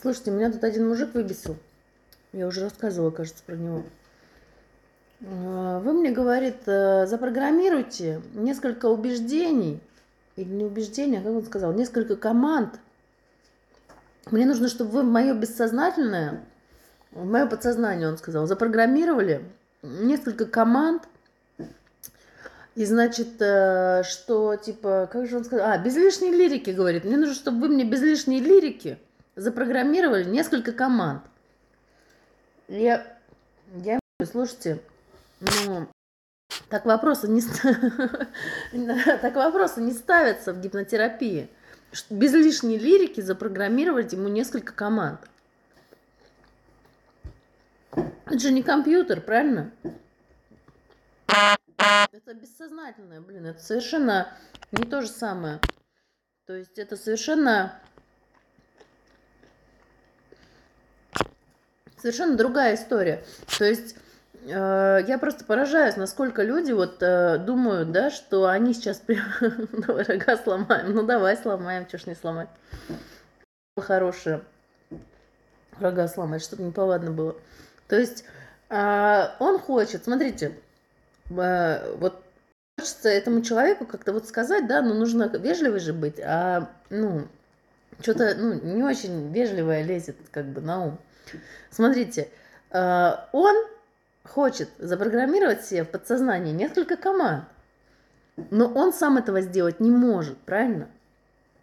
Слушайте, меня тут один мужик выбесил. Я уже рассказывала, кажется, про него. А, вы мне, говорит, э, запрограммируйте несколько убеждений, или не убеждения, а как он сказал, несколько команд. Мне нужно, чтобы вы мое бессознательное, мое подсознание, он сказал, запрограммировали несколько команд, и значит, э, что типа, как же он сказал, а, без лишней лирики, говорит, мне нужно, чтобы вы мне без лишней лирики запрограммировали несколько команд. Я, я слушайте, ну, так вопросы не, так вопросы не ставятся в гипнотерапии. Без лишней лирики запрограммировать ему несколько команд. Это же не компьютер, правильно? Это бессознательное, блин, это совершенно не то же самое. То есть это совершенно совершенно другая история. То есть э, я просто поражаюсь, насколько люди вот э, думают, да, что они сейчас прям, давай рога сломаем, ну давай сломаем, чё ж не сломать. Хорошее. Рога сломать, чтобы не повадно было. То есть э, он хочет, смотрите, э, вот хочется этому человеку как-то вот сказать, да, ну нужно вежливый же быть, а, ну, что-то, ну, не очень вежливое лезет как бы на ум. Смотрите, э, он хочет запрограммировать себе в подсознание несколько команд, но он сам этого сделать не может, правильно?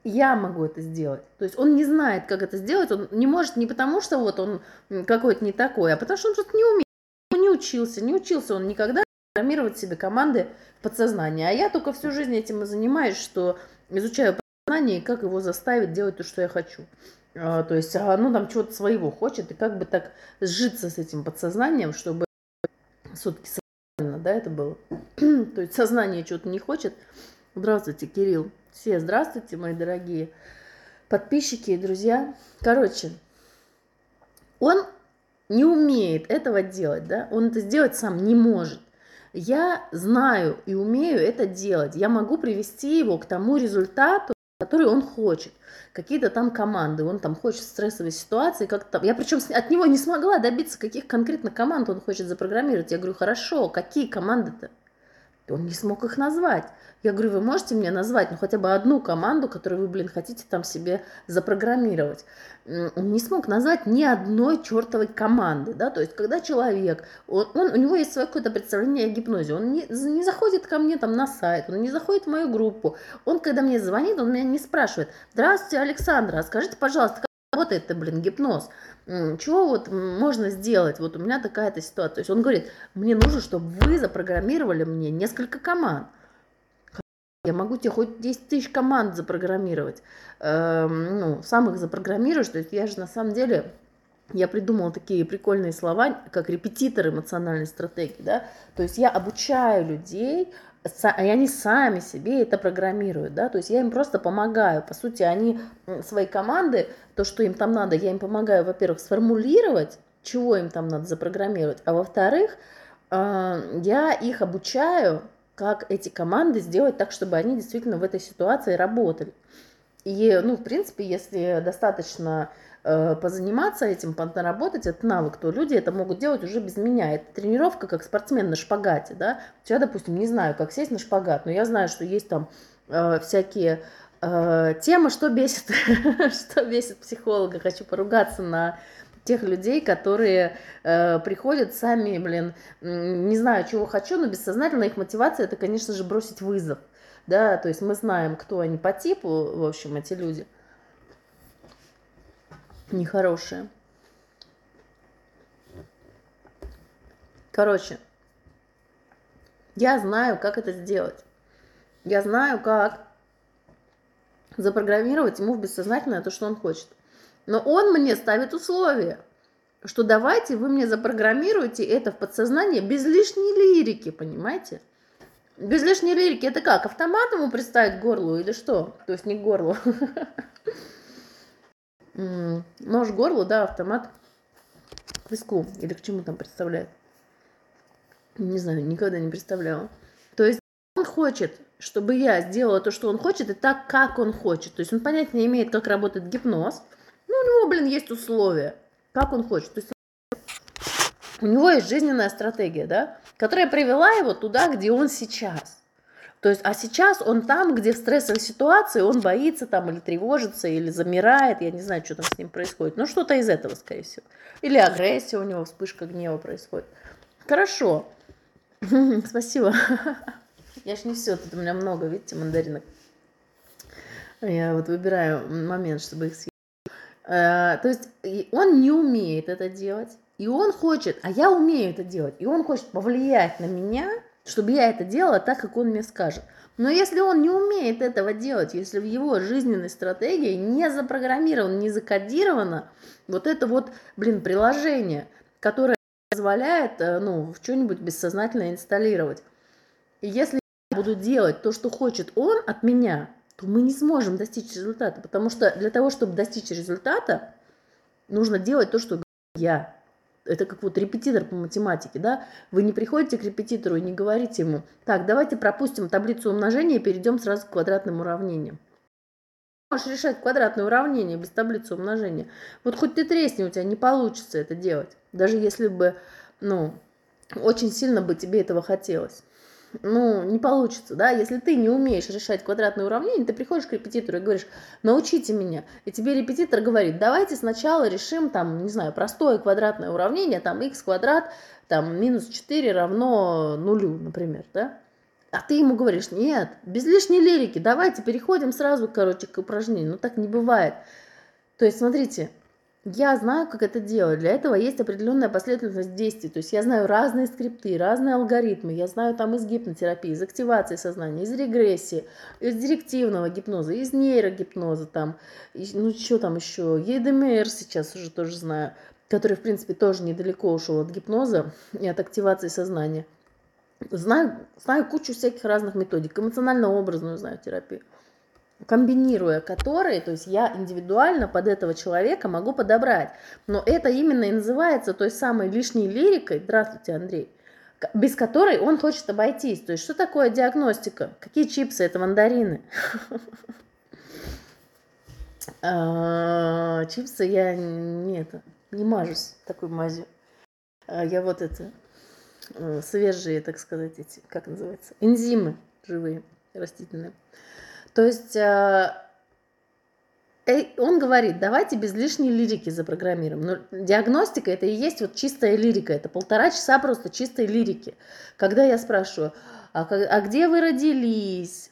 Я могу это сделать. То есть он не знает, как это сделать, он не может не потому, что вот он какой-то не такой, а потому что он просто не умеет. Он не учился, не учился он никогда программировать себе команды в подсознание. А я только всю жизнь этим и занимаюсь, что изучаю подсознание и как его заставить делать то, что я хочу. А, то есть, а, ну, там чего-то своего хочет, и как бы так сжиться с этим подсознанием, чтобы все-таки сознательно, да, это было. то есть сознание что-то не хочет. Здравствуйте, Кирилл. Все здравствуйте, мои дорогие подписчики и друзья. Короче, он не умеет этого делать, да, он это сделать сам не может. Я знаю и умею это делать. Я могу привести его к тому результату, который он хочет. Какие-то там команды, он там хочет стрессовой ситуации, как там. Я причем от него не смогла добиться, каких конкретно команд он хочет запрограммировать. Я говорю, хорошо, какие команды-то? Он не смог их назвать. Я говорю, вы можете мне назвать ну, хотя бы одну команду, которую вы, блин, хотите там себе запрограммировать. Он не смог назвать ни одной чертовой команды, да, то есть когда человек, он, он, у него есть свое какое-то представление о гипнозе, он не, не заходит ко мне там на сайт, он не заходит в мою группу, он, когда мне звонит, он меня не спрашивает, здравствуйте, Александра, скажите, пожалуйста, работает это, блин, гипноз? Чего вот можно сделать? Вот у меня такая-то ситуация. То есть он говорит, мне нужно, чтобы вы запрограммировали мне несколько команд. Я могу тебе хоть 10 тысяч команд запрограммировать. Эм, ну, сам их запрограммируешь. То есть я же на самом деле, я придумала такие прикольные слова, как репетитор эмоциональной стратегии. Да? То есть я обучаю людей, и они сами себе это программируют, да, то есть я им просто помогаю, по сути, они свои команды, то, что им там надо, я им помогаю, во-первых, сформулировать, чего им там надо запрограммировать, а во-вторых, э, я их обучаю как эти команды сделать так, чтобы они действительно в этой ситуации работали. И, ну, в принципе, если достаточно э, позаниматься этим, наработать этот навык, то люди это могут делать уже без меня. Это тренировка как спортсмен на шпагате, да. Я, допустим, не знаю, как сесть на шпагат, но я знаю, что есть там э, всякие э, темы, что бесит, что бесит психолога. Хочу поругаться на тех людей, которые э, приходят сами, блин, не знаю, чего хочу, но бессознательно их мотивация это, конечно же, бросить вызов. Да, то есть мы знаем, кто они по типу, в общем, эти люди нехорошие. Короче, я знаю, как это сделать. Я знаю, как запрограммировать ему в бессознательное то, что он хочет. Но он мне ставит условия, что давайте вы мне запрограммируете это в подсознание без лишней лирики, понимаете? Без лишней лирики это как? Автомат ему приставить к горлу или что? То есть не к горлу. Нож к горлу, да, автомат к виску. Или к чему там представляет? Не знаю, никогда не представляла. То есть он хочет, чтобы я сделала то, что он хочет, и так, как он хочет. То есть он понятия не имеет, как работает гипноз – ну, него, блин, есть условия, как он хочет. То есть у него есть жизненная стратегия, да, которая привела его туда, где он сейчас. То есть, а сейчас он там, где в стрессовой ситуации он боится там или тревожится, или замирает, я не знаю, что там с ним происходит. Ну, что-то из этого, скорее всего. Или агрессия у него, вспышка гнева происходит. Хорошо. Спасибо. Я ж не все, тут у меня много, видите, мандаринок. Я вот выбираю момент, чтобы их съесть. Э, то есть он не умеет это делать, и он хочет, а я умею это делать, и он хочет повлиять на меня, чтобы я это делала так, как он мне скажет. Но если он не умеет этого делать, если в его жизненной стратегии не запрограммировано, не закодировано вот это вот, блин, приложение, которое позволяет, э, ну, в что-нибудь бессознательно инсталлировать. И если буду делать то, что хочет он от меня, то мы не сможем достичь результата, потому что для того, чтобы достичь результата, нужно делать то, что я это как вот репетитор по математике, да, вы не приходите к репетитору и не говорите ему, так, давайте пропустим таблицу умножения и перейдем сразу к квадратным уравнениям. Можешь решать квадратное уравнение без таблицы умножения. Вот хоть ты тресни, у тебя не получится это делать, даже если бы, ну, очень сильно бы тебе этого хотелось ну, не получится, да, если ты не умеешь решать квадратные уравнения, ты приходишь к репетитору и говоришь, научите меня, и тебе репетитор говорит, давайте сначала решим, там, не знаю, простое квадратное уравнение, там, x квадрат, там, минус 4 равно нулю, например, да, а ты ему говоришь, нет, без лишней лирики, давайте переходим сразу, короче, к упражнению, ну, так не бывает. То есть, смотрите, я знаю, как это делать. Для этого есть определенная последовательность действий. То есть я знаю разные скрипты, разные алгоритмы. Я знаю там из гипнотерапии, из активации сознания, из регрессии, из директивного гипноза, из нейрогипноза, там, ну что там еще, ЕДМР сейчас уже тоже знаю, который, в принципе, тоже недалеко ушел от гипноза и от активации сознания. Знаю, знаю кучу всяких разных методик, эмоционально-образную знаю терапию комбинируя которые, то есть я индивидуально под этого человека могу подобрать. Но это именно и называется той самой лишней лирикой, здравствуйте, Андрей, без которой он хочет обойтись. То есть что такое диагностика? Какие чипсы? Это мандарины. А, чипсы я не, это, не мажусь такой мазью. А, я вот это, э, свежие, так сказать, эти, как называется, энзимы живые, растительные. То есть э, он говорит, давайте без лишней лирики запрограммируем. Но диагностика это и есть вот чистая лирика. Это полтора часа просто чистой лирики. Когда я спрашиваю, а, а где вы родились?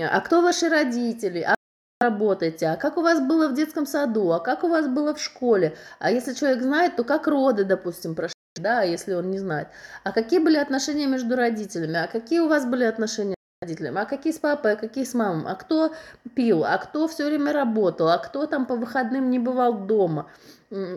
А кто ваши родители? А работаете? А как у вас было в детском саду? А как у вас было в школе? А если человек знает, то как роды, допустим, прошли? Да, если он не знает. А какие были отношения между родителями? А какие у вас были отношения родителям, а какие с папой, а какие с мамой, а кто пил, а кто все время работал, а кто там по выходным не бывал дома?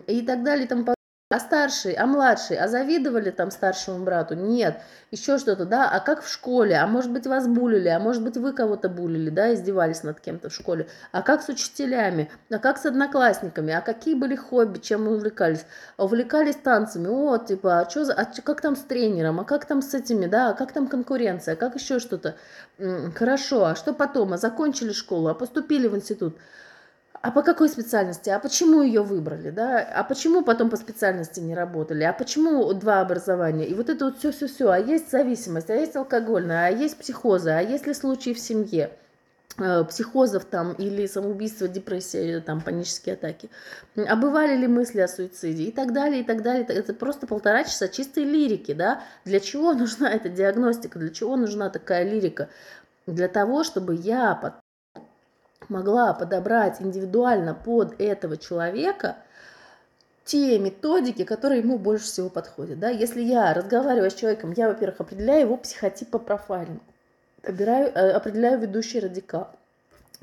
И так далее. Там а старший, а младший, а завидовали там старшему брату? Нет. Еще что-то, да? А как в школе? А может быть вас булили? А может быть вы кого-то булили, да, издевались над кем-то в школе? А как с учителями? А как с одноклассниками? А какие были хобби? Чем мы увлекались? А увлекались танцами? О, типа, а, что за, а как там с тренером? А как там с этими, да? А как там конкуренция? А как еще что-то? Хорошо, а что потом? А закончили школу? А поступили в институт? А по какой специальности, а почему ее выбрали, да, а почему потом по специальности не работали, а почему два образования, и вот это вот все-все-все, а есть зависимость, а есть алкогольная, а есть психозы, а есть ли случаи в семье, э, психозов там или самоубийство, депрессия, или там панические атаки, а бывали ли мысли о суициде? И так далее, и так далее. Это просто полтора часа чистой лирики, да. Для чего нужна эта диагностика, для чего нужна такая лирика? Для того, чтобы я могла подобрать индивидуально под этого человека те методики, которые ему больше всего подходят. Да? Если я разговариваю с человеком, я, во-первых, определяю его психотип по профайлингу, определяю, э, определяю ведущий радикал.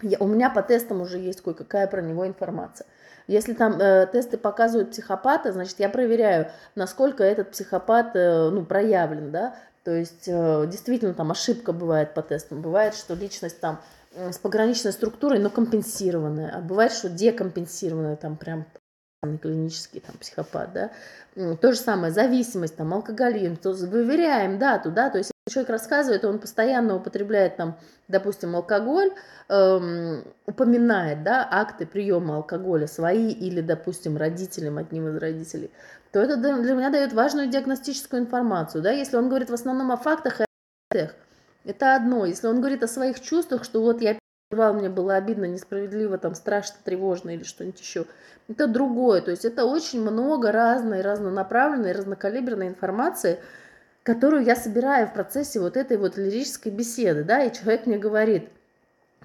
Я, у меня по тестам уже есть кое-какая про него информация. Если там э, тесты показывают психопата, значит, я проверяю, насколько этот психопат э, ну, проявлен, да, то есть э, действительно там ошибка бывает по тестам, бывает, что личность там с пограничной структурой, но компенсированная. А бывает, что декомпенсированная, там прям клинический там, психопат, да. То же самое, зависимость, там, алкоголизм, то выверяем дату, да, то есть человек рассказывает, он постоянно употребляет там, допустим, алкоголь, эм, упоминает, да, акты приема алкоголя свои или, допустим, родителям, одним из родителей, то это для меня дает важную диагностическую информацию, да, если он говорит в основном о фактах и о это одно. Если он говорит о своих чувствах, что вот я переживал, мне было обидно, несправедливо, там, страшно, тревожно или что-нибудь еще, это другое. То есть это очень много разной, разнонаправленной, разнокалиберной информации, которую я собираю в процессе вот этой вот лирической беседы, да, и человек мне говорит,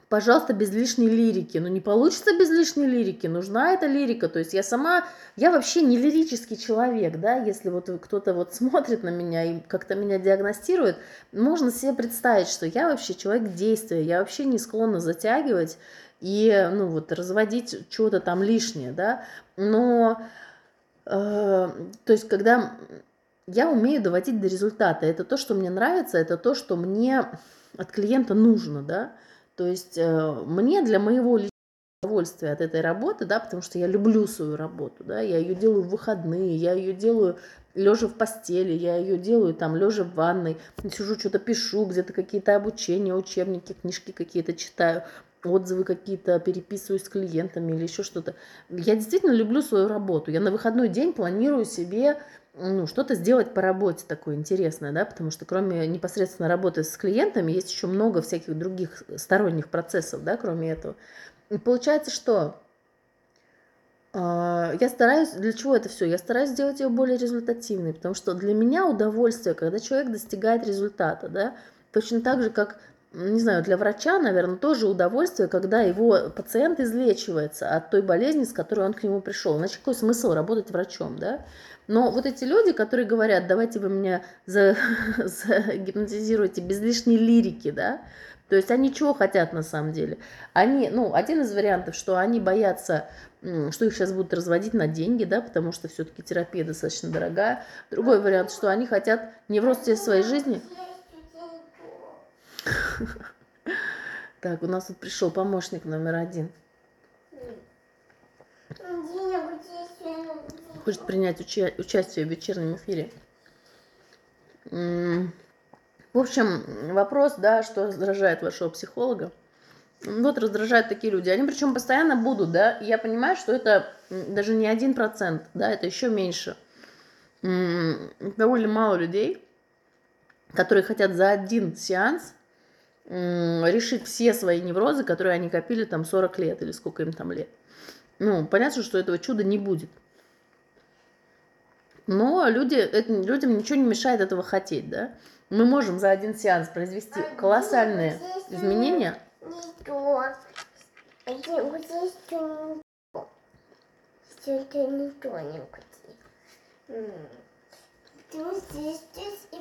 пожалуйста, без лишней лирики. Ну, не получится без лишней лирики, нужна эта лирика. То есть я сама, я вообще не лирический человек, да, если вот кто-то вот смотрит на меня и как-то меня диагностирует, можно себе представить, что я вообще человек действия, я вообще не склонна затягивать и, ну, вот, разводить что-то там лишнее, да, но, э, то есть, когда я умею доводить до результата. Это то, что мне нравится, это то, что мне от клиента нужно, да. То есть э, мне для моего удовольствия от этой работы, да, потому что я люблю свою работу, да, я ее делаю в выходные, я ее делаю лежа в постели, я ее делаю там лежа в ванной, сижу что-то пишу, где-то какие-то обучения, учебники, книжки какие-то читаю, отзывы какие-то переписываюсь с клиентами или еще что-то. Я действительно люблю свою работу. Я на выходной день планирую себе ну, что-то сделать по работе такое интересное, да, потому что кроме непосредственно работы с клиентами есть еще много всяких других сторонних процессов, да, кроме этого. И получается, что э, я стараюсь, для чего это все? Я стараюсь сделать ее более результативной, потому что для меня удовольствие, когда человек достигает результата, да, точно так же, как не знаю, для врача, наверное, тоже удовольствие, когда его пациент излечивается от той болезни, с которой он к нему пришел. Иначе какой смысл работать врачом, да? Но вот эти люди, которые говорят, давайте вы меня за, загипнотизируете без лишней лирики, да, то есть они чего хотят на самом деле? Они, ну, один из вариантов, что они боятся, что их сейчас будут разводить на деньги, да, потому что все-таки терапия достаточно дорогая. Другой вариант, что они хотят не в росте своей жизни. Так, у нас тут пришел помощник номер один хочет принять уча участие в вечернем эфире. В общем, вопрос, да, что раздражает вашего психолога. Вот раздражают такие люди. Они причем постоянно будут, да. Я понимаю, что это даже не один процент, да, это еще меньше. Довольно мало людей, которые хотят за один сеанс решить все свои неврозы, которые они копили там 40 лет или сколько им там лет. Ну, понятно, что этого чуда не будет. Но люди, это, людям ничего не мешает этого хотеть, да? Мы можем за один сеанс произвести колоссальные изменения. Ты здесь и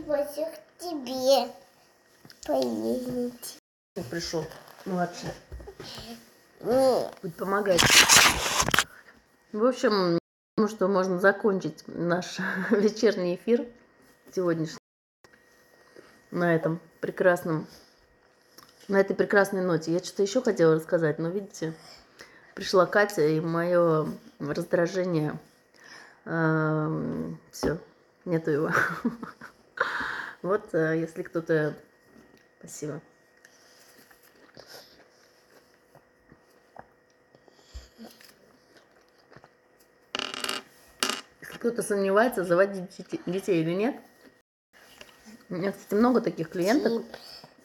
тебе поедете. Пришел младший. Будет помогать. В общем, Думаю, что можно закончить наш вечерний эфир сегодняшний на этом прекрасном, на этой прекрасной ноте. Я что-то еще хотела рассказать, но видите, пришла Катя, и мое раздражение, э, все, нету его. Вот, э, если кто-то... Спасибо. кто-то сомневается, заводить детей или нет. У меня, кстати, много таких клиенток,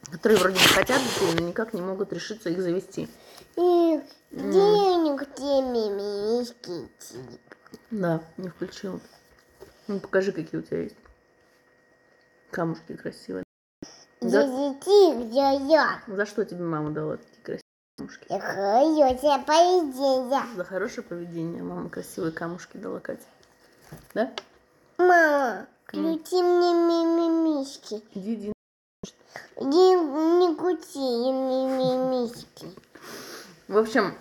которые вроде бы хотят детей, но никак не могут решиться их завести. И денег мимишки Да, не включила. Ну, покажи, какие у тебя есть. Камушки красивые. За детей, где я. За что тебе мама дала такие красивые камушки? За хорошее поведение. За хорошее поведение мама красивые камушки дала Катя. Да? Мама, включи мне мимимишки. Иди, иди. Не, не крути мимимишки. В общем,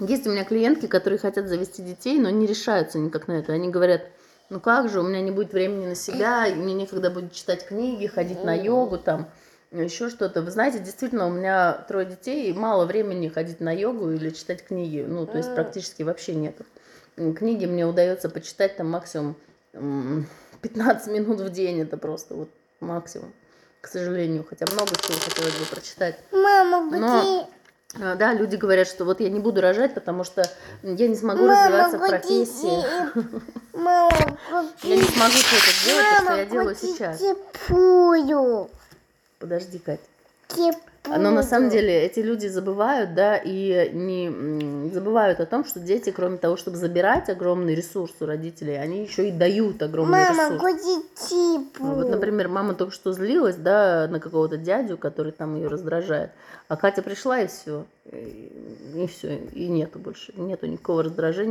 есть у меня клиентки, которые хотят завести детей, но не решаются никак на это. Они говорят, ну как же, у меня не будет времени на себя, мне некогда будет читать книги, ходить на йогу, там, еще что-то. Вы знаете, действительно, у меня трое детей, и мало времени ходить на йогу или читать книги. Ну, то есть практически вообще нету книги мне удается почитать там максимум 15 минут в день, это просто вот максимум. к сожалению, хотя много чего хотелось бы прочитать. Мама, Но- где... А, Да, люди говорят, что вот я не буду рожать, потому что я не смогу Мама, развиваться в профессии. Мама, Я не смогу это сделать, то, что Мама, я делаю сейчас. Теплую. Подожди, Кать. Теплую. Но на самом деле эти люди забывают, да, и не забывают о том, что дети, кроме того, чтобы забирать огромный ресурс у родителей, они еще и дают огромный Мама, ресурс. где теплую. Вот, например, мама только что злилась, да, на какого-то дядю, который там ее раздражает, а Катя пришла и все, и, все, и нету больше, нету никакого раздражения.